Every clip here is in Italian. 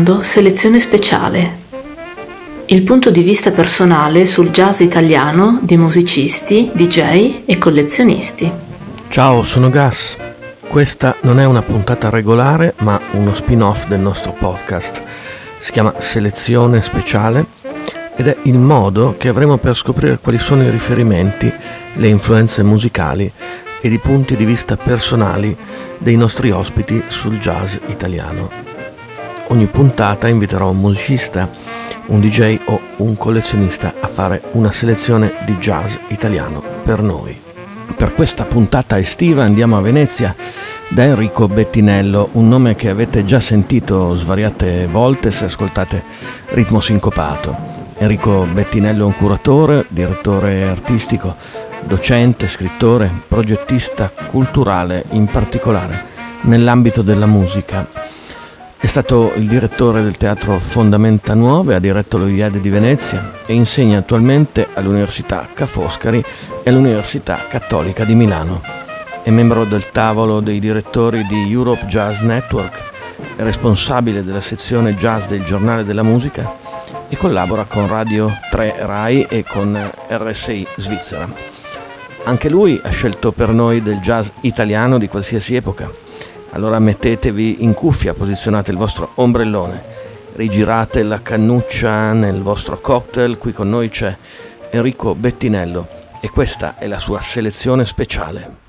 ascoltando Selezione Speciale, il punto di vista personale sul jazz italiano di musicisti, DJ e collezionisti. Ciao, sono Gas. Questa non è una puntata regolare, ma uno spin-off del nostro podcast. Si chiama Selezione Speciale ed è il modo che avremo per scoprire quali sono i riferimenti, le influenze musicali ed i punti di vista personali dei nostri ospiti sul jazz italiano ogni puntata inviterò un musicista, un DJ o un collezionista a fare una selezione di jazz italiano per noi. Per questa puntata estiva andiamo a Venezia da Enrico Bettinello, un nome che avete già sentito svariate volte se ascoltate Ritmo Sincopato. Enrico Bettinello è un curatore, direttore artistico, docente, scrittore, progettista culturale in particolare nell'ambito della musica è stato il direttore del teatro Fondamenta Nuove, ha diretto lo IED di Venezia e insegna attualmente all'Università Ca' Foscari e all'Università Cattolica di Milano. È membro del tavolo dei direttori di Europe Jazz Network, è responsabile della sezione jazz del Giornale della Musica e collabora con Radio 3 RAI e con RSI Svizzera. Anche lui ha scelto per noi del jazz italiano di qualsiasi epoca allora mettetevi in cuffia, posizionate il vostro ombrellone, rigirate la cannuccia nel vostro cocktail, qui con noi c'è Enrico Bettinello e questa è la sua selezione speciale.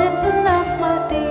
it's enough, my dear.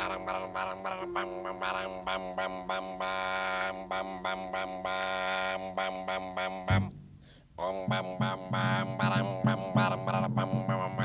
barang barang barang barang bam bam barang bam bam bam bam bam bam bam bam bam bam bam bam om bam bam bam barang bam barang barang bam bam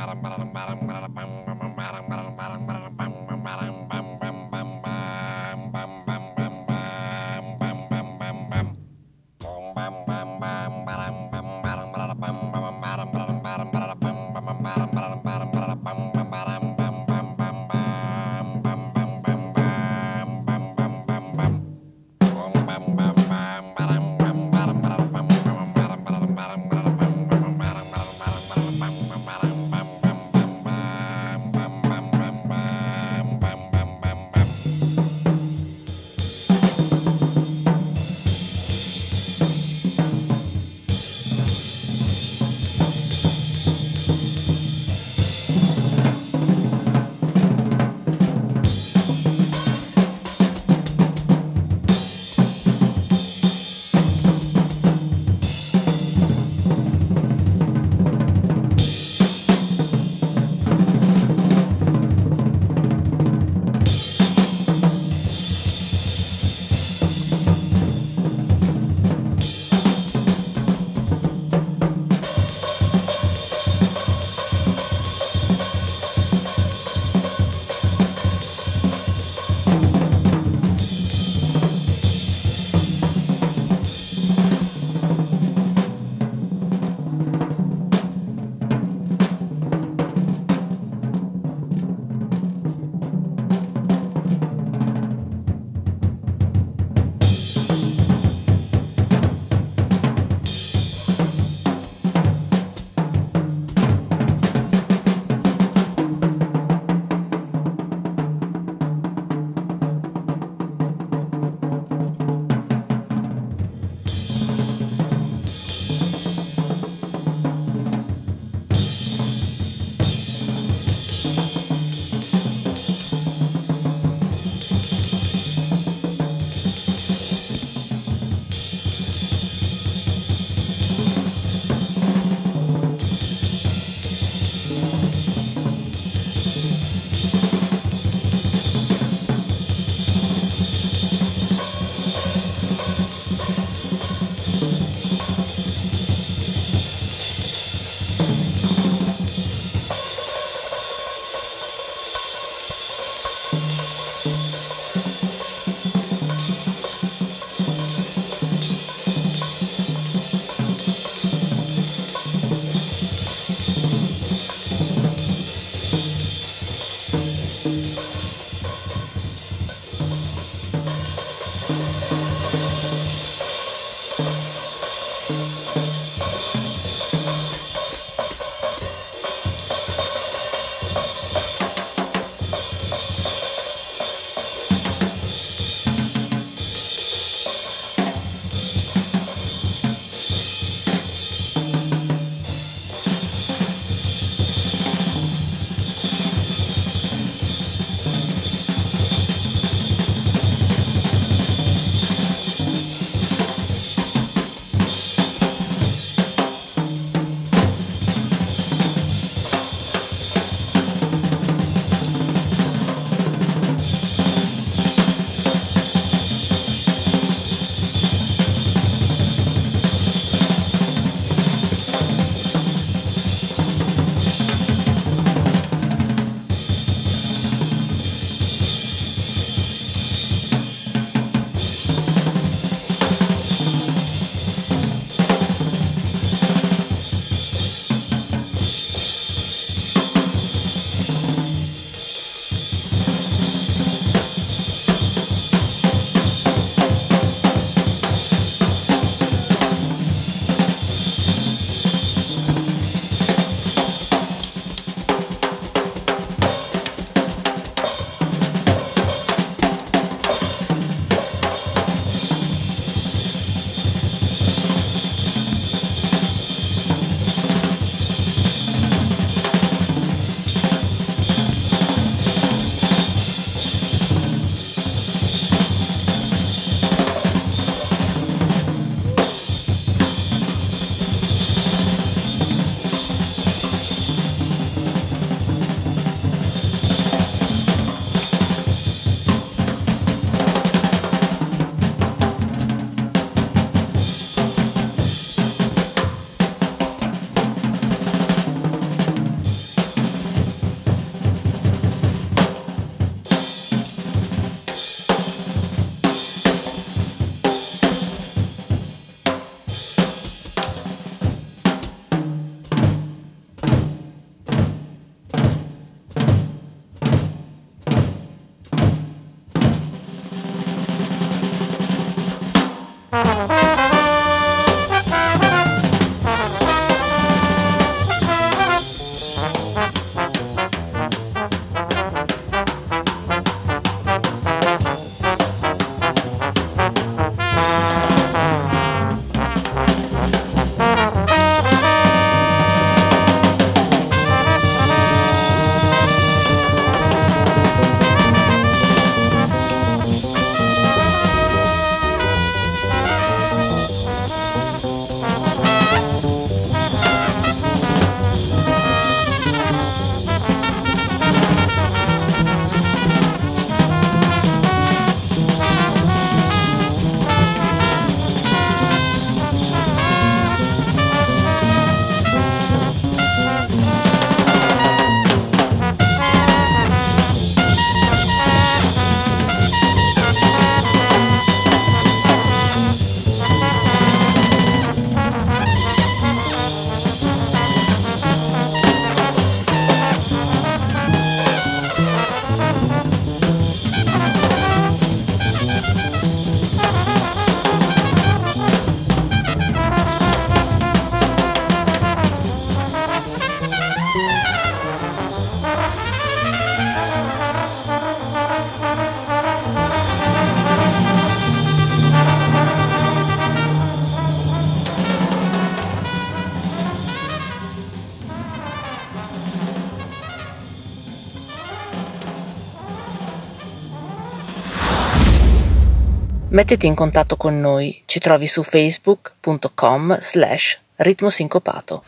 Mettiti in contatto con noi, ci trovi su facebook.com slash ritmosincopato.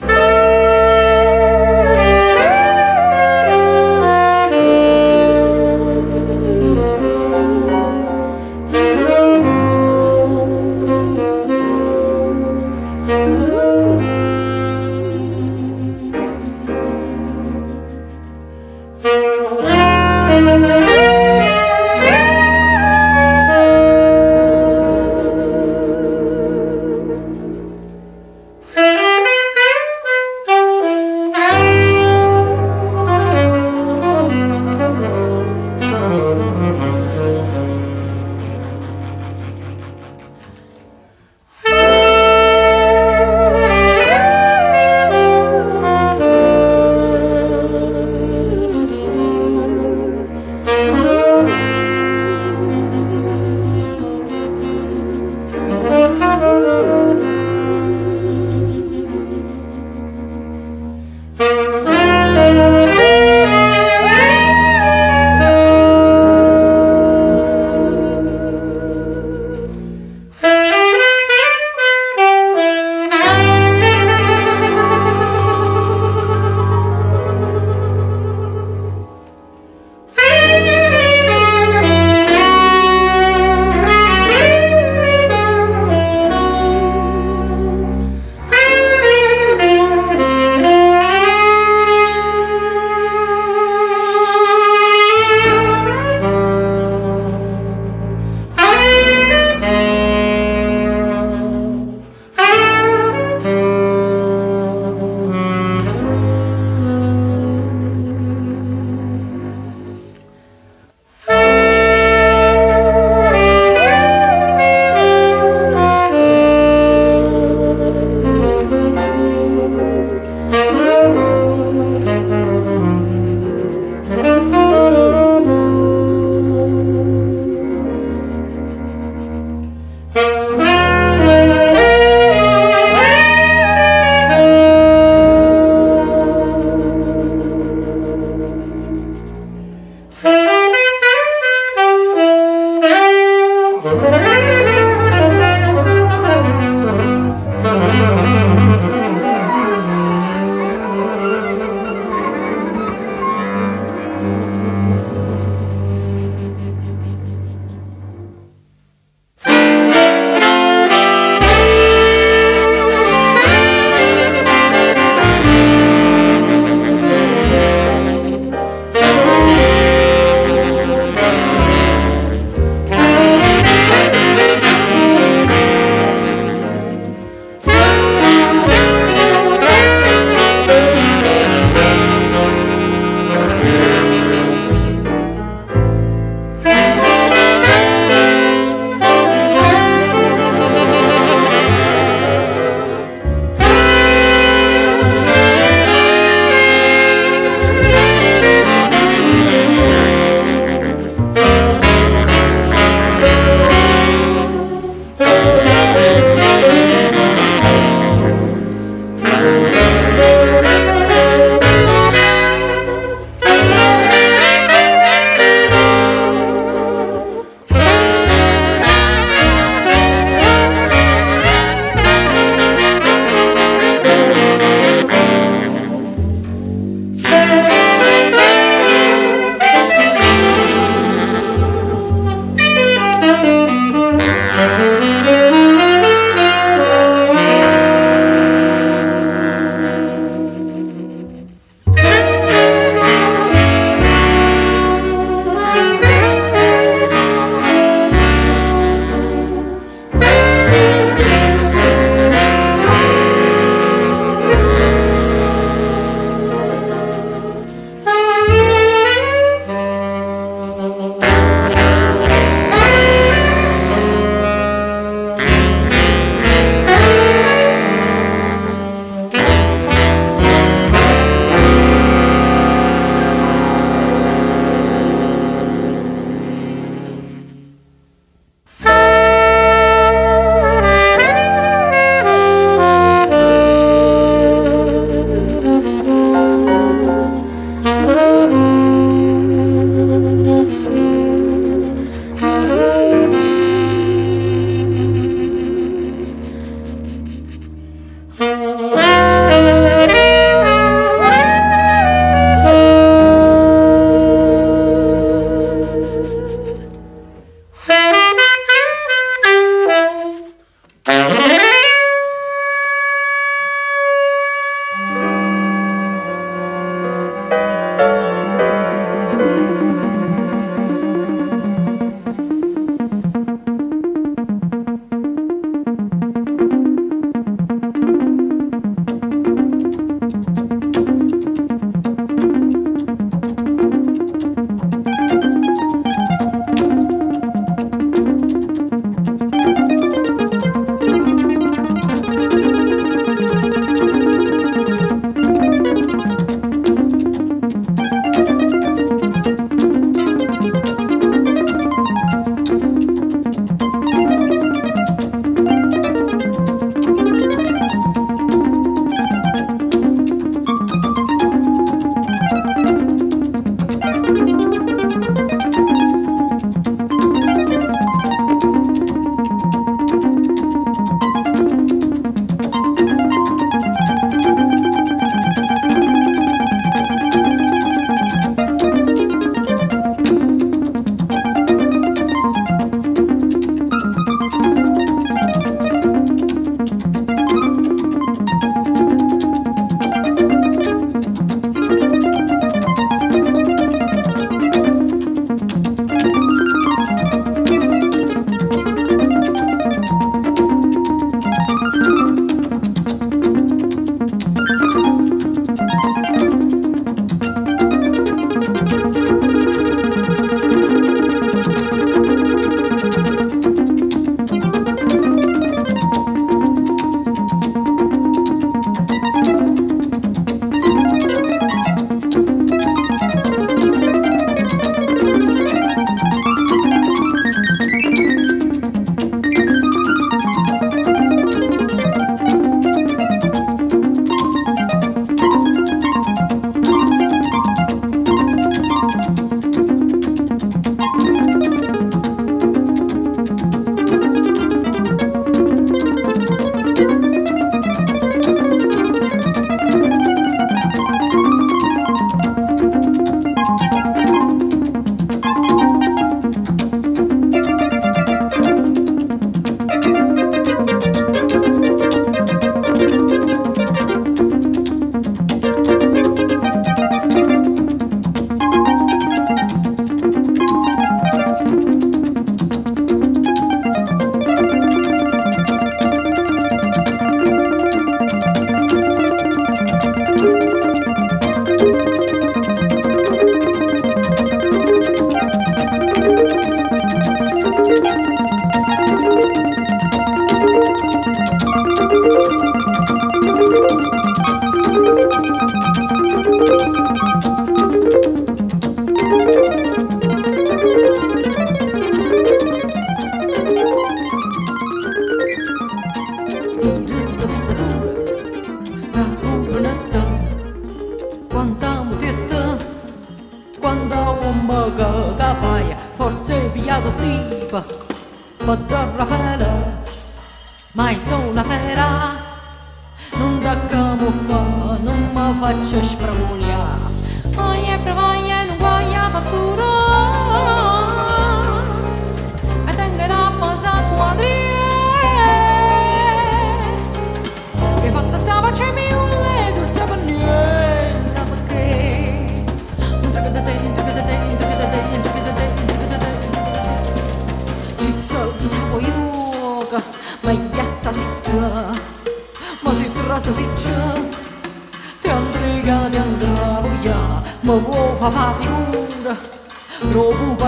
Ooh.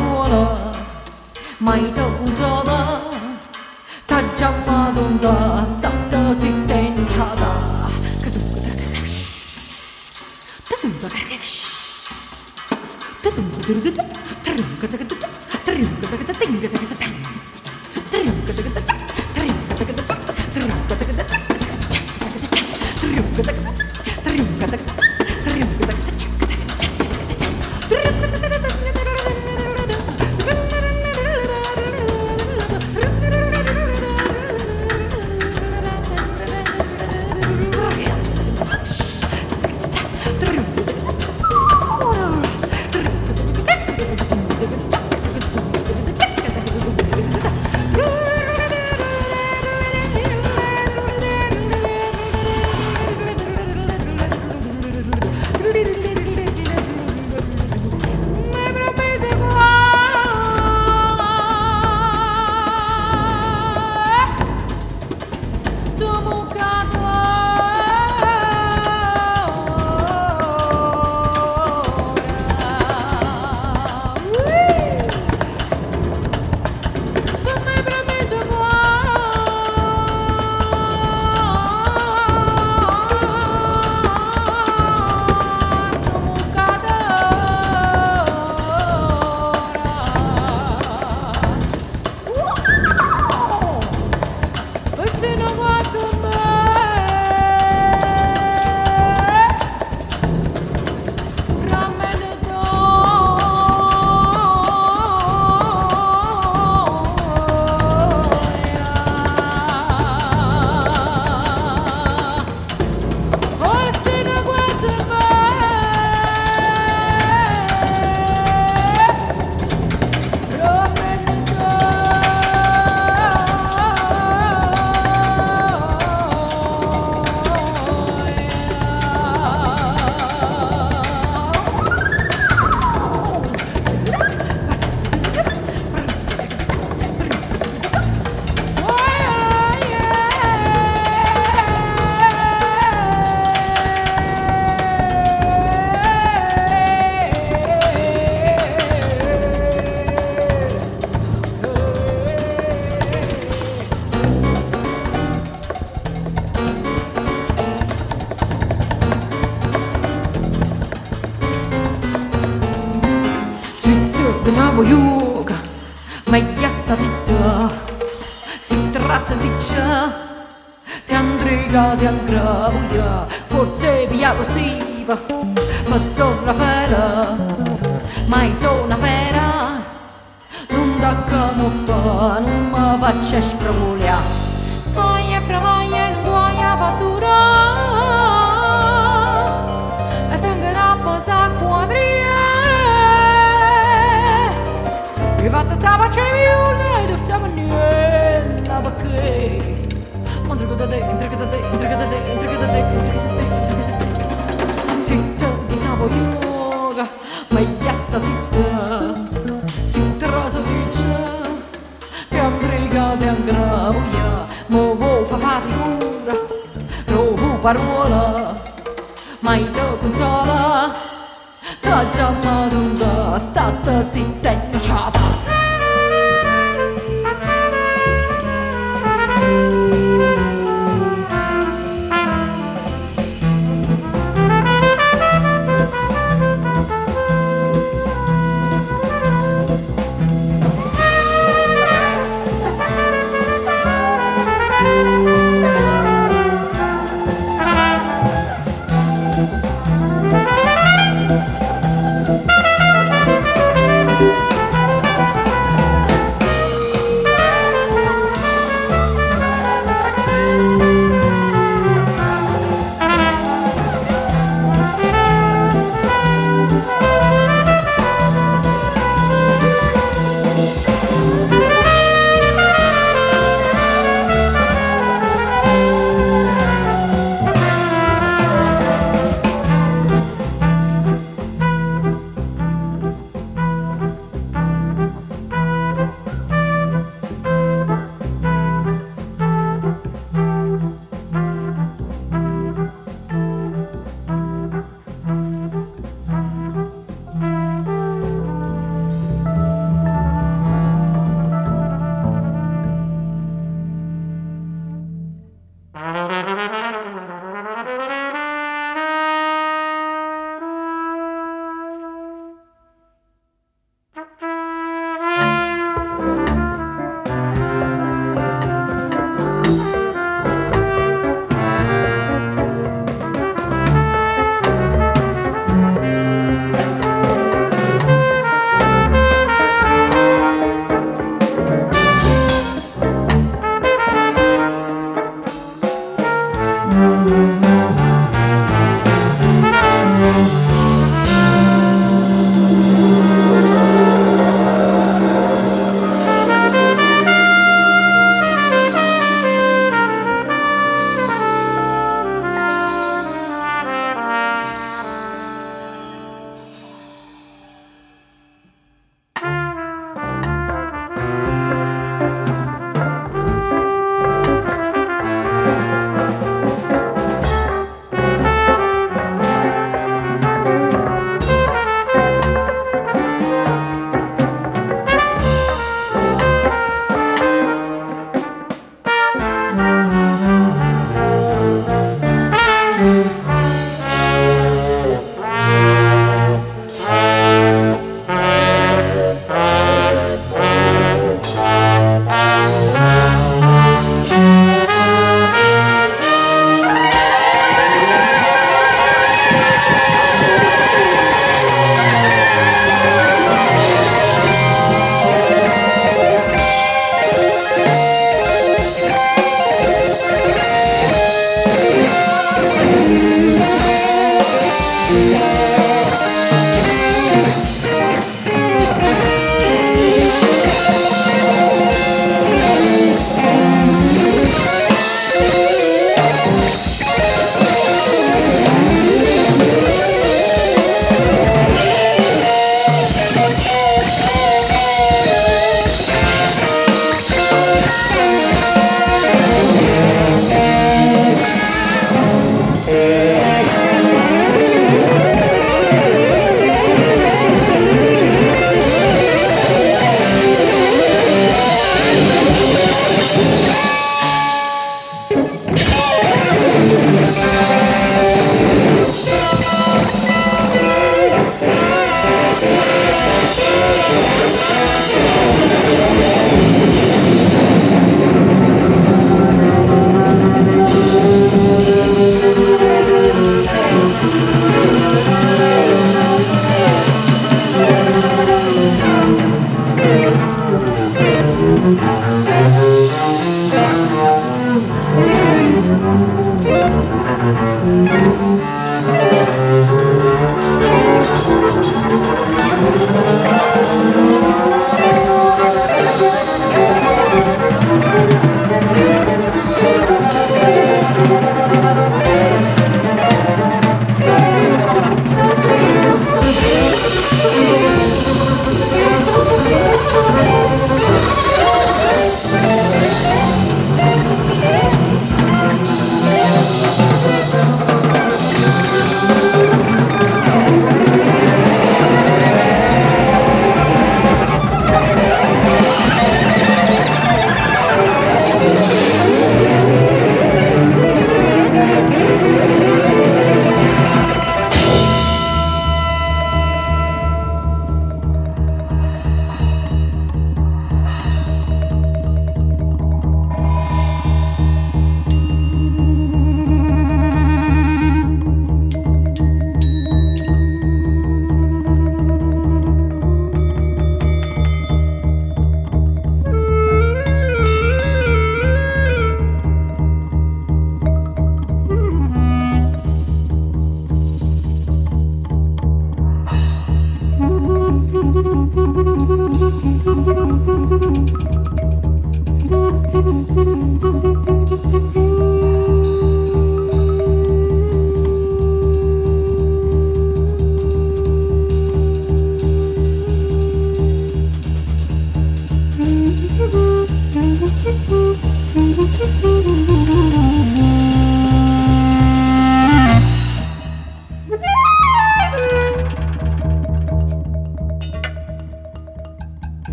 나무나 많이 던져라 단 잡아둔다 썩떠질 땐 차다 뜨둥그다그다시 뜨둥그다그다 뜨둥그다그다 뜨둥그다그다 띵그다그다 mă văd ce-și prămulea Taie, frămaie, nu doaia vatura Tângăra păza cu Andrie. Privată seama ce miule, durțeam în el la băcăi. Mă întregătă de, întregătă de, întregătă de, întregătă de, întregătă de, întregătă de Țită, disavoiuga, mai asta țită ti angravuia, mo vo fa fa figura, robu parola, mai te consola, ta già madonna, stata zitta e innociata.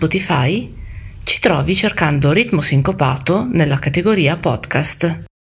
Spotify? Ci trovi cercando Ritmo Sincopato nella categoria podcast.